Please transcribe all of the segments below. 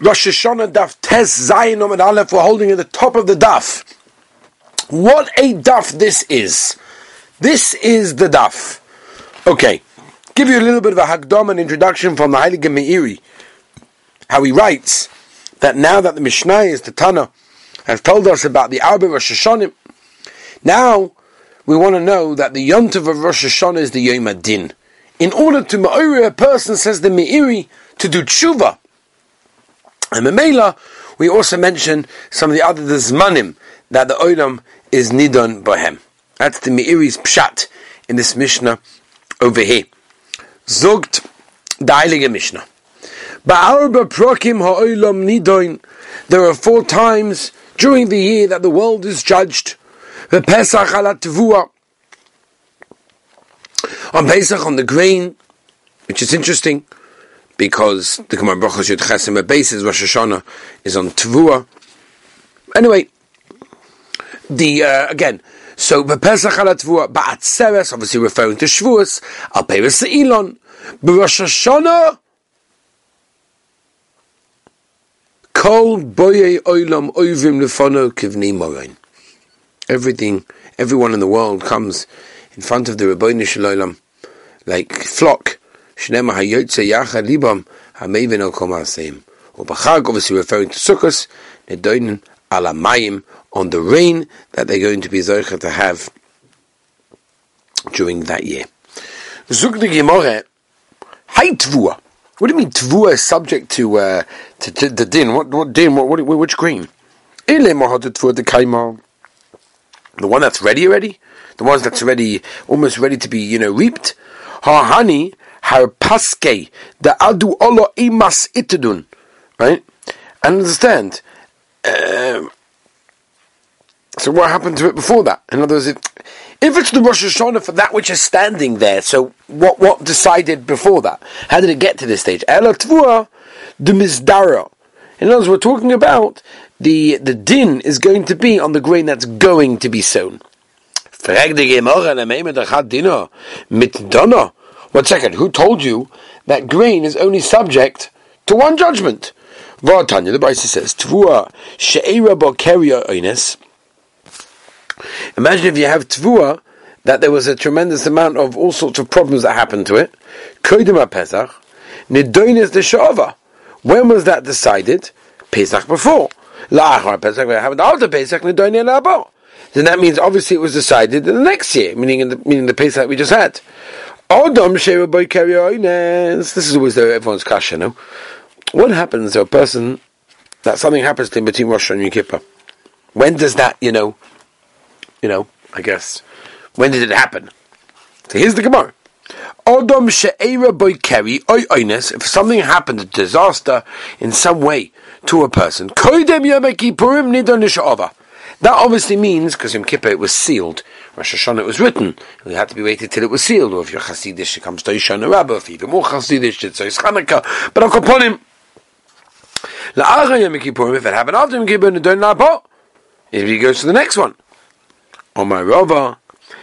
Rosh Hashanah Daf Tes Zayin Omid Aleph, we're holding at the top of the Daf. What a Daf this is. This is the Daf. Okay, give you a little bit of a Hagdom, an introduction from the Heilige Meiri. How he writes that now that the Mishnah is the Tana has told us about the Arba Rosh Hashanah, now we want to know that the Yontav of Rosh Hashanah is the Yom Adin. In order to Ma'ori a person, says the Meiri, to do tshuva, and Memela, we also mention some of the other the Zmanim that the Olam is Nidon Bohem. That's the Meiri's Pshat in this Mishnah over here. Zogt the Mishnah. Ba'arba prokim ha'olam nidon. There are four times during the year that the world is judged. The Pesach ala On Pesach, on the grain, which is interesting because the Gemara Brachos Yud Chesim basis Rosh Hashanah is on Tvua. Anyway, the uh, again, so Pesach ala Tvua Ba'atzeres, obviously referring to Shavuos, Al Peres Elon, Rosh Hashanah. Kol boye oilam oivim lefono kivni morain. Everything, everyone in the world comes in front of the Rebbeinu Shalom like flock Shnema hayotze libam hamevin maaseim. Ubachag, obviously referring to Sukkot, nedoinen alamayim on the rain that they're going to be zoicha to have during that year. Zug Gemara, hay tvua. What do you mean tvua is subject to uh, to, to the din? What what din? What, what which green? Tvua kaima. The one that's ready already, the ones that's ready, almost ready to be you know reaped. Honey harpaske the adu olo imas itidun, right? And understand. Um, so what happened to it before that? In other words, if, if it's the Rosh Hashanah for that which is standing there, so what what decided before that? How did it get to this stage? Ela tvua the mizdara. In other words, we're talking about the the din is going to be on the grain that's going to be sown. One second, who told you that grain is only subject to one judgment? Vatanya, the Brisa says, Tvua she'era bo oines. Imagine if you have tvua, that there was a tremendous amount of all sorts of problems that happened to it. Kodim Pesach, de shava. When was that decided? Pesach before. Pesach. Then that means obviously it was decided in the next year, meaning in the meaning the Pesach we just had. Oh, Adam This is always the, everyone's kasha, no? What happens to a person that something happens to him between Rosh and Yom Kippur? When does that, you know, you know, I guess, when did it happen? So here's the Gemara. Oh, Adam she'era boy keri oy oines. If something happened, a disaster in some way to a person, koidem nidon that obviously means, because Yom Kippur it was sealed, Rosh Hashanah was written, it had to be waited till it was sealed, or if you're Hasidish it comes to Yishana Rabbah, if you're even more Hasidish it's Chanukah, but I'll upon him. If it happened after Yom Kippur, don't la'po, oh. if he goes to the next one. Omar Rava,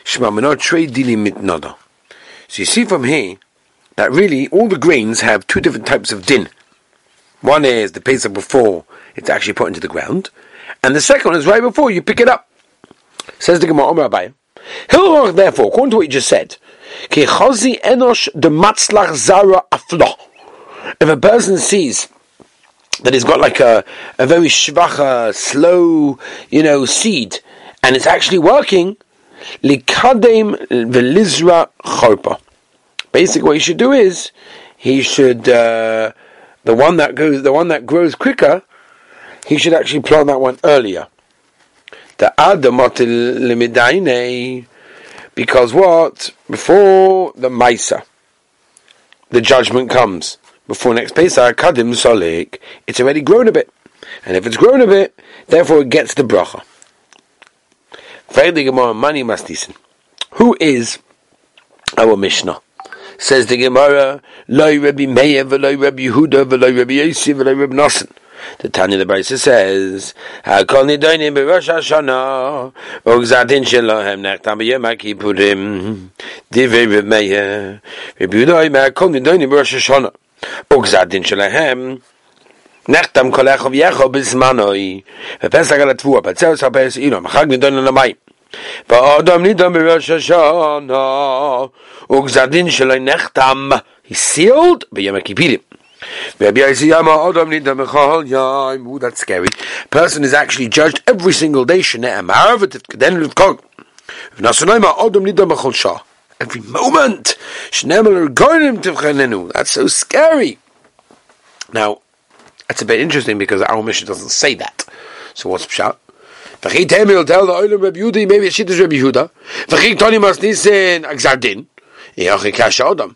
Shema Menot Trei Dili Mitnada. So you see from here, that really all the grains have two different types of din. One is the Pesach before it's actually put into the ground, and the second one is right before you pick it up. Says the Gemara Omer Abayim. Hilroch, therefore, according to what you just said, Kechazi enosh de matzlach zara aflo. If a person sees that he's got like a, a very shvacha, slow, you know, seed, and it's actually working, likadem velizra chorpa. Basically, what he should do is he should uh, the one that goes, the one that grows quicker, he should actually plant that one earlier. The Adamotil Limidaine, because what? Before the Maisa, the judgment comes. Before next Pesach, Kadim Solik, it's already grown a bit. And if it's grown a bit, therefore it gets the bracha. Who is our Mishnah? Says the Gemara, Loi Rabbi Meir, V'loi Rabbi Yehuda, V'loi Rabbi Yossi, V'loi Rabbi Nosson. The Tanya the Brisa says, "Hakol nidoinim b'Rosh Hashanah, ugzatin shelohem nechtam b'yom HaKippurim, divrei Reb Meir, Reb Yehuda, hakol nidoinim b'Rosh Hashanah, ugzatin shelohem נחתם כל אחד ויכול בזמנוי, ופסח על התבוע, בצרס הפרס אילו, מחג נידון על המים. ואדם נידון בראש השנה, וגזר דין שלו נחתם, he sealed ביום הכיפירים. Ooh, that's scary. Person is actually judged every single day. Every moment. That's so scary. Now, that's a bit interesting because our Mishnah doesn't say that. So what's Pshat? V'chi will tell the Olam Rabbi Yehuda, maybe it's Shittas Rabbi Yehuda. V'chi Toni Mas Nissen Agzardin. Yachi Kash Adam.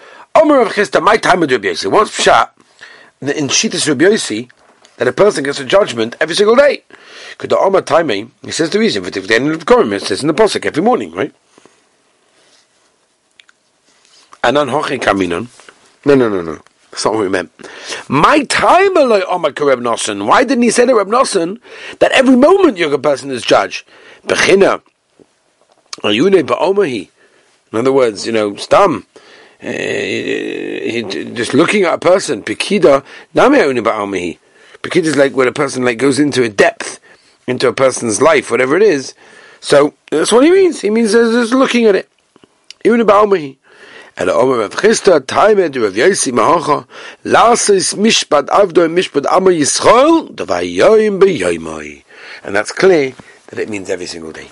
Omer of Chisda, my time with Rabbi Yossi. What's Pshat? In Shittas Rabbi Yossi, that a person gets a judgment every single day. Could the Omer timing, he says the reason, for the end of the it says in the Pasuk every morning, right? Anan Hochi Kaminon. No, no, no, no. That's not what we meant. My time alone, Omar Reb Nosson. Why didn't he say to Reb Nosson that every moment you're a person is judged? Bechina. In other words, you know, stam. Uh, just looking at a person, Pekida, Pekida is like when a person like goes into a depth, into a person's life, whatever it is. So that's what he means. He means just looking at it. Even about And Omer Chisda, Rav Mahocha, Mishpat Avdo Mishpat Yisrael. And that's clear that it means every single day.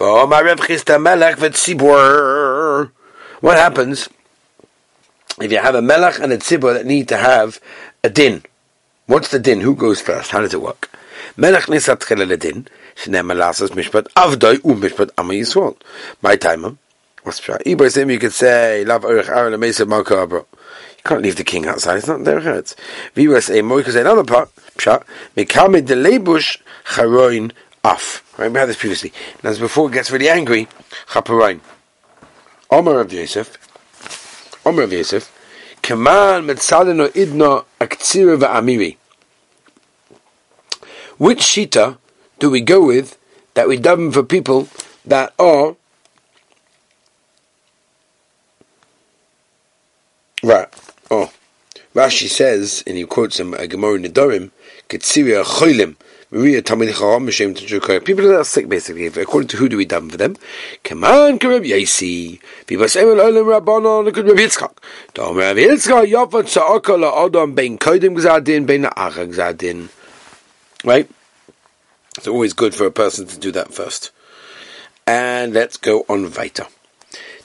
Omer Chisda Melech. What happens if you have a melech and a tzibur that need to have a din? What's the din? Who goes first? How does it work? Melech nisat din, shneim alasas mishpat avdoi u mishpat amma yisrael. My time, what's pshat? Ibrahim, you could say, lav orich aaron amesa malka abro. You can't leave the king outside, it's not their hurts. Vira say, more, you could say another part, pshat, mekame de lebush charoin af. Right, we had this previously. And as before it gets really angry, chaparoin. Omer of Yosef, Omer of Yosef, Kaman Metzalino Idno Aktsira Amiri. Which shita do we go with that we daven for people that are right? Oh, Rashi says, and he quotes him a Gemara Nedorim, Ketsiria Cholim Maria Tamil Mishem to People that are sick, basically. According to who do we daven for them? Come on, Karab Yaisi. Vivas Emel Olam Rabbanon, Karab Yitzchak. Dom Rav Yitzchak, Yafat Sa'aka La'adam, Ben Kodim Gzadin, Ben Acha Gzadin. Right? It's always good for a person to do that first. And let's go on weiter.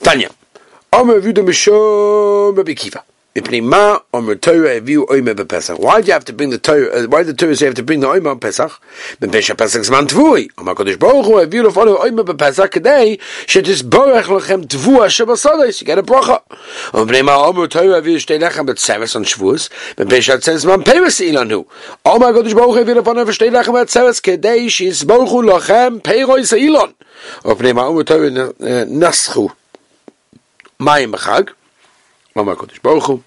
Tanya. Omer Vuda Mishom Rabbi Kiva. Why do you have to bring the Torah? Uh, why did the Torah say have to bring the Omer on Pesach? Baruch. You get a bracha. Ilanu. Omar Kodesh Baruch Hu Eviu Lefonu Shtei Lechem Betzeres Kedei Shetisborech Lechem Peres Ilon. Und Bnei Ma Omer Torah Naschu. Mayim Bechag. Mama Kodesh Baruch Hu.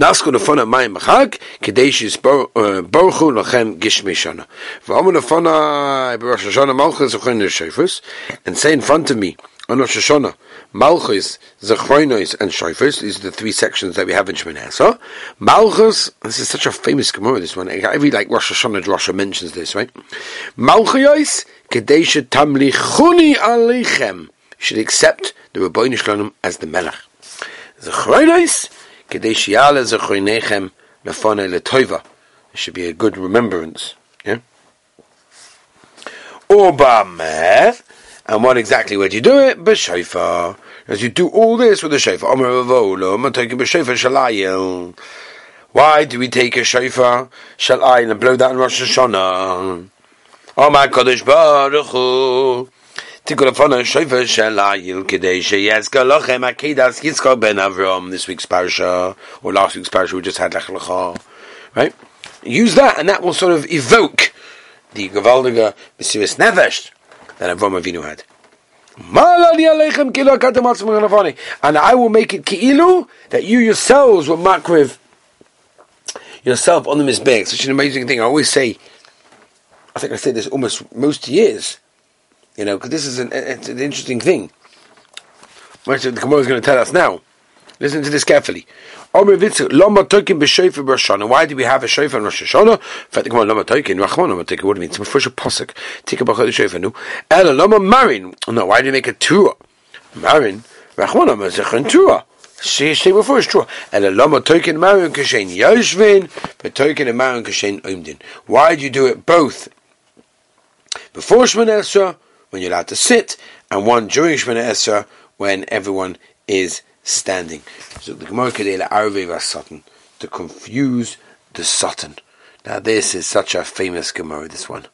Mayim machag, kadeshis uh, Baruch Hu lachem gishmei shana. V'amu nefona b'Rosh Hashanah malchus zechon shofus, and say in front of me on Rosh Hashanah, Malchus, Zechroinos, and Shofars. These are the three sections that we have in Esrei. Malchus, this is such a famous Gemara, this one. Every like Rosh Hashanah, Rosh mentions this, right? Malchus, Kadesha Tamlichuni Alechem. should accept the Rabbeinu Shalom as the Melech. Zechroinos, Kedei Shiala Zechroinechem Lefone Letoiva. It should be a good remembrance. Yeah? Obameh, and what exactly would you do it? B'shofar. As you do all this with a shofar. Omer Avolo, I'm taking b'shofar shalayil. Why do we take a shofar shalayil and blow that in Rosh Hashanah? Oh my Kodesh Baruch Hu. This week's parsha or last week's parsha we just had Lech Lecha, right? use that, and that will sort of evoke the Gavaldiga Mesiris Nefesh that Avram Avinu had. And I will make it ki'ilu that you yourselves will makriv yourself on the mizbech. Such an amazing thing. I always say, I think I say this almost most years, you know, because this is an, it's an interesting thing. The Gemara is going to tell us now. Listen to this carefully. Why do we have a shofar in Rosh Hashanah? fact, the Gemara lama toikin rachman lama toikin. What do you mean? It's a first pasuk. Take a bachad shofar nu. Ela lama marin. No, why do you make a tura? Marin rachman lama zechon tura. See, say before it's true. Ela lama toikin marin kashen yoshvin, but and marin kashen umdin. Why do you do it both before Shemana Esra when you're allowed to sit, and one during Shemana Esra when everyone is standing. So the Gemara Arve Satan to confuse the Satan. Now this is such a famous Gemara, this one.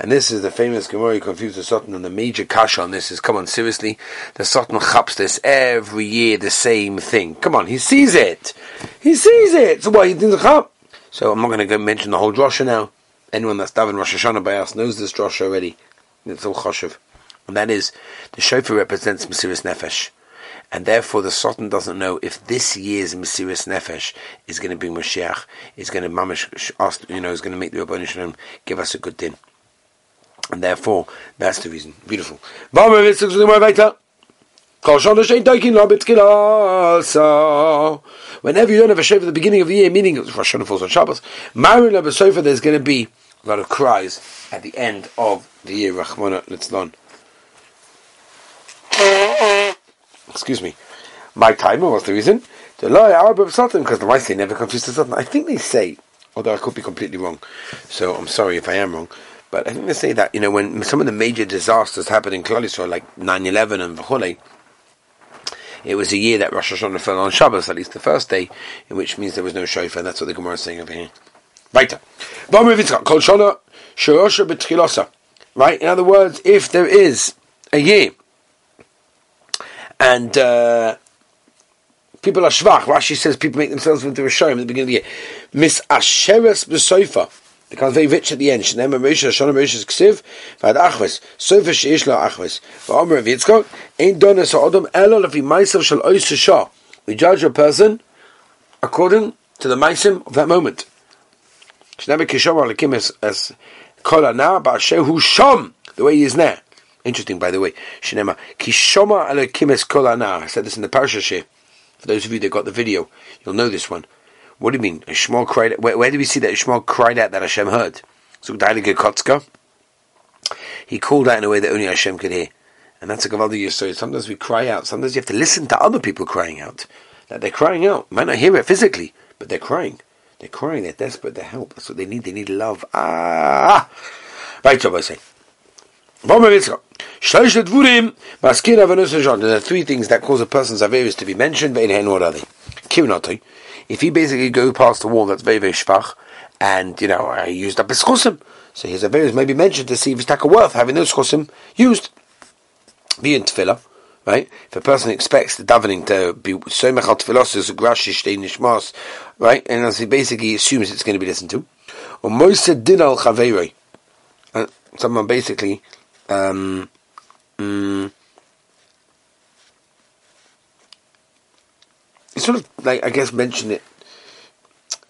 And this is the famous Gemara you confuse the Satan and the major kasha on this is come on seriously the Satan chaps this every year the same thing. Come on, he sees it. He sees it. So why he didn't chap? So I'm not going to go mention the whole drosha now. Anyone that's daven Rosh Hashanah by us knows this drosha already. It's all choshev. And that is the shofar represents Mesiris Nefesh and therefore the Satan doesn't know if this year's Mesiris Nefesh is going to be Mashiach, is going to mamish you know, is going to make the Rabbi Shalom give us a good din. And therefore, that's the reason. Beautiful. Whenever you don't have a shofar at the beginning of the year, meaning Rosh Hashanah falls on Shabbos, there's going to be a lot of cries at the end of the year. Rachmana Litzlan excuse me, my timer was the reason. The law Arab of Satan, because the they never confused the Satan. I think they say, although I could be completely wrong, so I'm sorry if I am wrong, but I think they say that, you know, when some of the major disasters happened in Klal like 9-11 and V'chole, it was a year that Rosh Hashanah fell on Shabbos, at least the first day, in which means there was no shofar, and that's what the Gemara is saying over here. Weiter. Right? In other words, if there is a year and uh, people are shvach. Rashi says people make themselves into a show at the beginning of the year. Mis asheres b'soifa becomes very rich at the end. Shneim Moshe Shana Moshe's ksiv v'ad achves soifa sheish lo achves v'omer Yitzchak ein dones ha'odom elo lefi meiser shel ois. We judge a person according to the meisim of that moment. As the way he is now. Interesting, by the way. Shinema kishoma alekimes kolana. I said this in the parasha. For those of you that got the video, you'll know this one. What do you mean? Shmuel cried. Where, where do we see that Shmuel cried out that Hashem heard? So Kotzka. He called out in a way that only Hashem could hear, and that's a gavaldi story. Sometimes we cry out. Sometimes you have to listen to other people crying out. That they're crying out. You might not hear it physically, but they're crying. They're crying. They're desperate. They're help. That's what they need. They need love. Ah. Right, so I say. There are three things that cause a person's Averis to be mentioned, but in what are they? If he basically go past the wall that's very, very shvach, and, you know, I used up his chosim, so his Averis may be mentioned to see if it's worth having those chosim used. Be in tefillah, right? If a person expects the davening to be so mechal tefillos grashish nishmas, right? And as he basically assumes it's going to be listened to. Or moisa din al Someone basically um, mm, sort of like I guess mention it.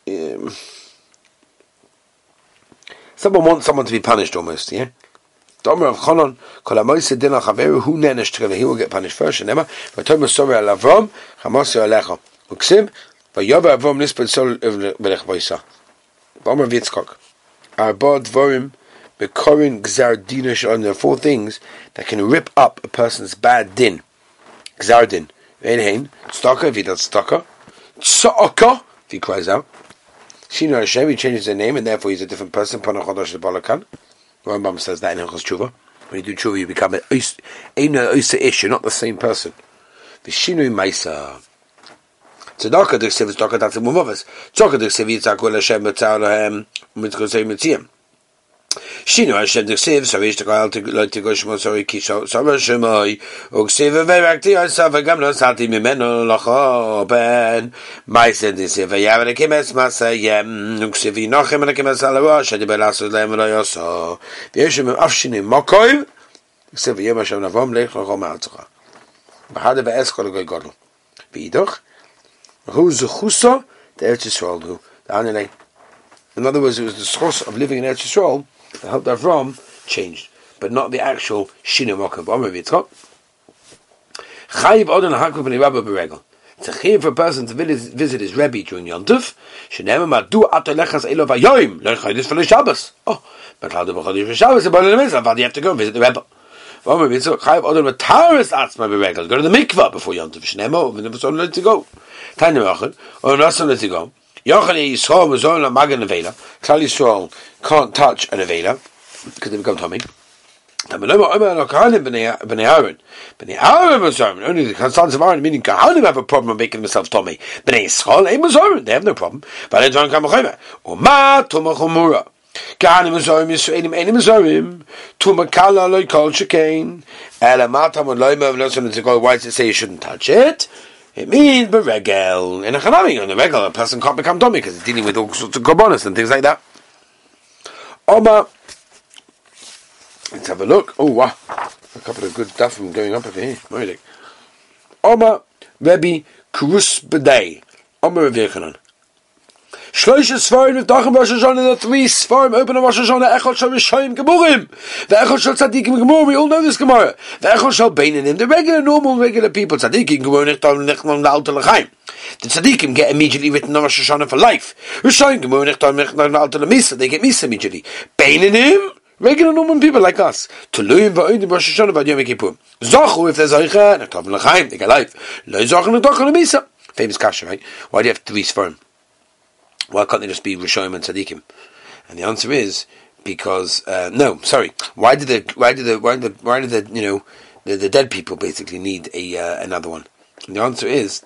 Um, someone wants someone to be punished almost, yeah. Domer of Chonon, kol amoise din al chaveru nenesh together. He will get punished first. And Emma, v'tomer sorry al Avram, chamosio alecha. Uksim, v'yoba Avram nisped sol v'lech boisa. Domer of Yitzchok. Arbod dvorim Bekorin Gzardinish on the four things that can rip up a person's bad din. Gzardin. Einhain. Stalker if he does. Tza'aka if he cries out. Shino Hashem, he changes their name and therefore he's a different person. Panachodosh Balakan. Rambam says that in Hilchos Tshuva. When you do Tshuva, you become an Oisa ish. You're not the same person. Vishinui Maisa. Tzedakah, the Ksiv, Tzedakah, that's a Mumovas. Tzedakah, the Ksiv, Yitzhak, Hashem, Mitzah, Lahem, Mitzvah, Mitzvah, Shino Hashem Diksiv, so Ish Tekal Tiko Shmo Kisho Ben, Uksiv Yom Hashem Lech Goy Hu Yisrael, Hu, in other words, it was the source of living in Eretz Yisrael that helped Avram changed, but not the actual Shinu Mokav Omer Yitzchak. Chayiv Odin Hakov Ben Rabba Beregel. It's a chayiv for a person to visit his Rebbe during Yom Tov. Shenema Madu Atolechas Elo Vayoyim. Lo Chaydis for the Shabbos. Oh, but we Chaydis for Shabbos? About the Mitzvah, you have to go visit the Rebbe. Omer Yitzchak Chayiv Odin Mataris Atzma Beregel. Go to the mikvah before Yom Tov. Shenema, the Mitzvah let to go. Tanya Machad, or Nasa let to go. Yochani Yisrael was on a magan nevela. Klal Yisrael can't touch an nevela because they become tummy. Only the sons of Aaron, meaning Kahanim have a problem of making themselves tummy. B'nei Yisrael, they have no problem. They Why does it say you shouldn't touch it? It means beregel. In a chanami, on the regel, a person can't become dummy because it's dealing with all sorts of korbanos and things like that. Oma, let's have a look. Oh, wow. A couple of good stuff from going up over here. Oma, Rebbe Kruspedai. Oma Rebbe Yechanan. Shloisha Svarim with Dachem Rosh Hashanah, the three Svarim open on Rosh Hashanah, Echot Shal Rishayim Gemurim, the Echot Shal Tzadikim Gemur, we all know this Gemara, the Echot Shal Beinanim, the regular, normal, regular people, Tzadikim Gemur, Nechtam, Nechtam, Alta L'chaim. The Tzadikim get immediately written on Rosh Hashanah for life. Rishayim Gemur, Nechtam, Nechtam, Alta L'misa, they get Misa immediately. Beinanim, regular normal people like us. Tuluyim va'odim Rosh Hashanah v'ad Yom Kippur. Zochu, if there's Zoicha, Nechtam, L'chaim, they get life. Lo Zochu, Nechtam, L'misa. Famous kasha, right? Why do you have three Svarim? Why can't they just be Rishoim and Tzaddikim? And the answer is because uh, no, sorry. Why did the why did the why did the, why did the you know the, the dead people basically need a uh, another one? And the answer is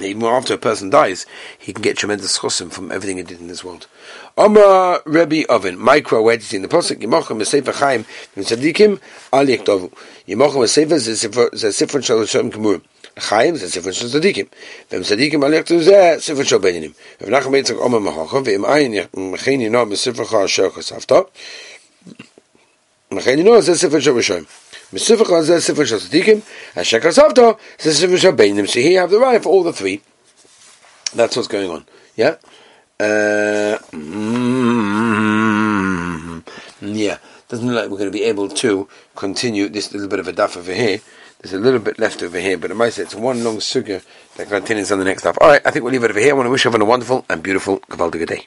even after a person dies, he can get tremendous chosim from everything he did in this world. Omra Rebbe Oven, micro, where in the Pasuk, Yimochem Sefer Chaim, from Tzaddikim, Al Yektovu. Yimochem Sefer, the Sefer Shal Shem Kemurim. Chaim sind Sifun של צדיקים. ואם צדיקים הלכת לזה, ספר של בנינים. ובנחם בעצם עומר מחוכם, ואם אין מכין ינו בספרך אשר חשפת, מכין ינו זה ספר של ראשון. בספרך זה ספר של צדיקים, אשר חשפת, זה ספר של בנינים. So here have the right for all the three. That's what's going on. Yeah? Uh, mm, yeah. Doesn't look like we're going to be able to continue this little bit of a Daf over here. There's a little bit left over here, but might say it's one long sugya that continues on the next half. All right, I think we'll leave it over here. I want to wish everyone a wonderful and beautiful, Kavaldiga day.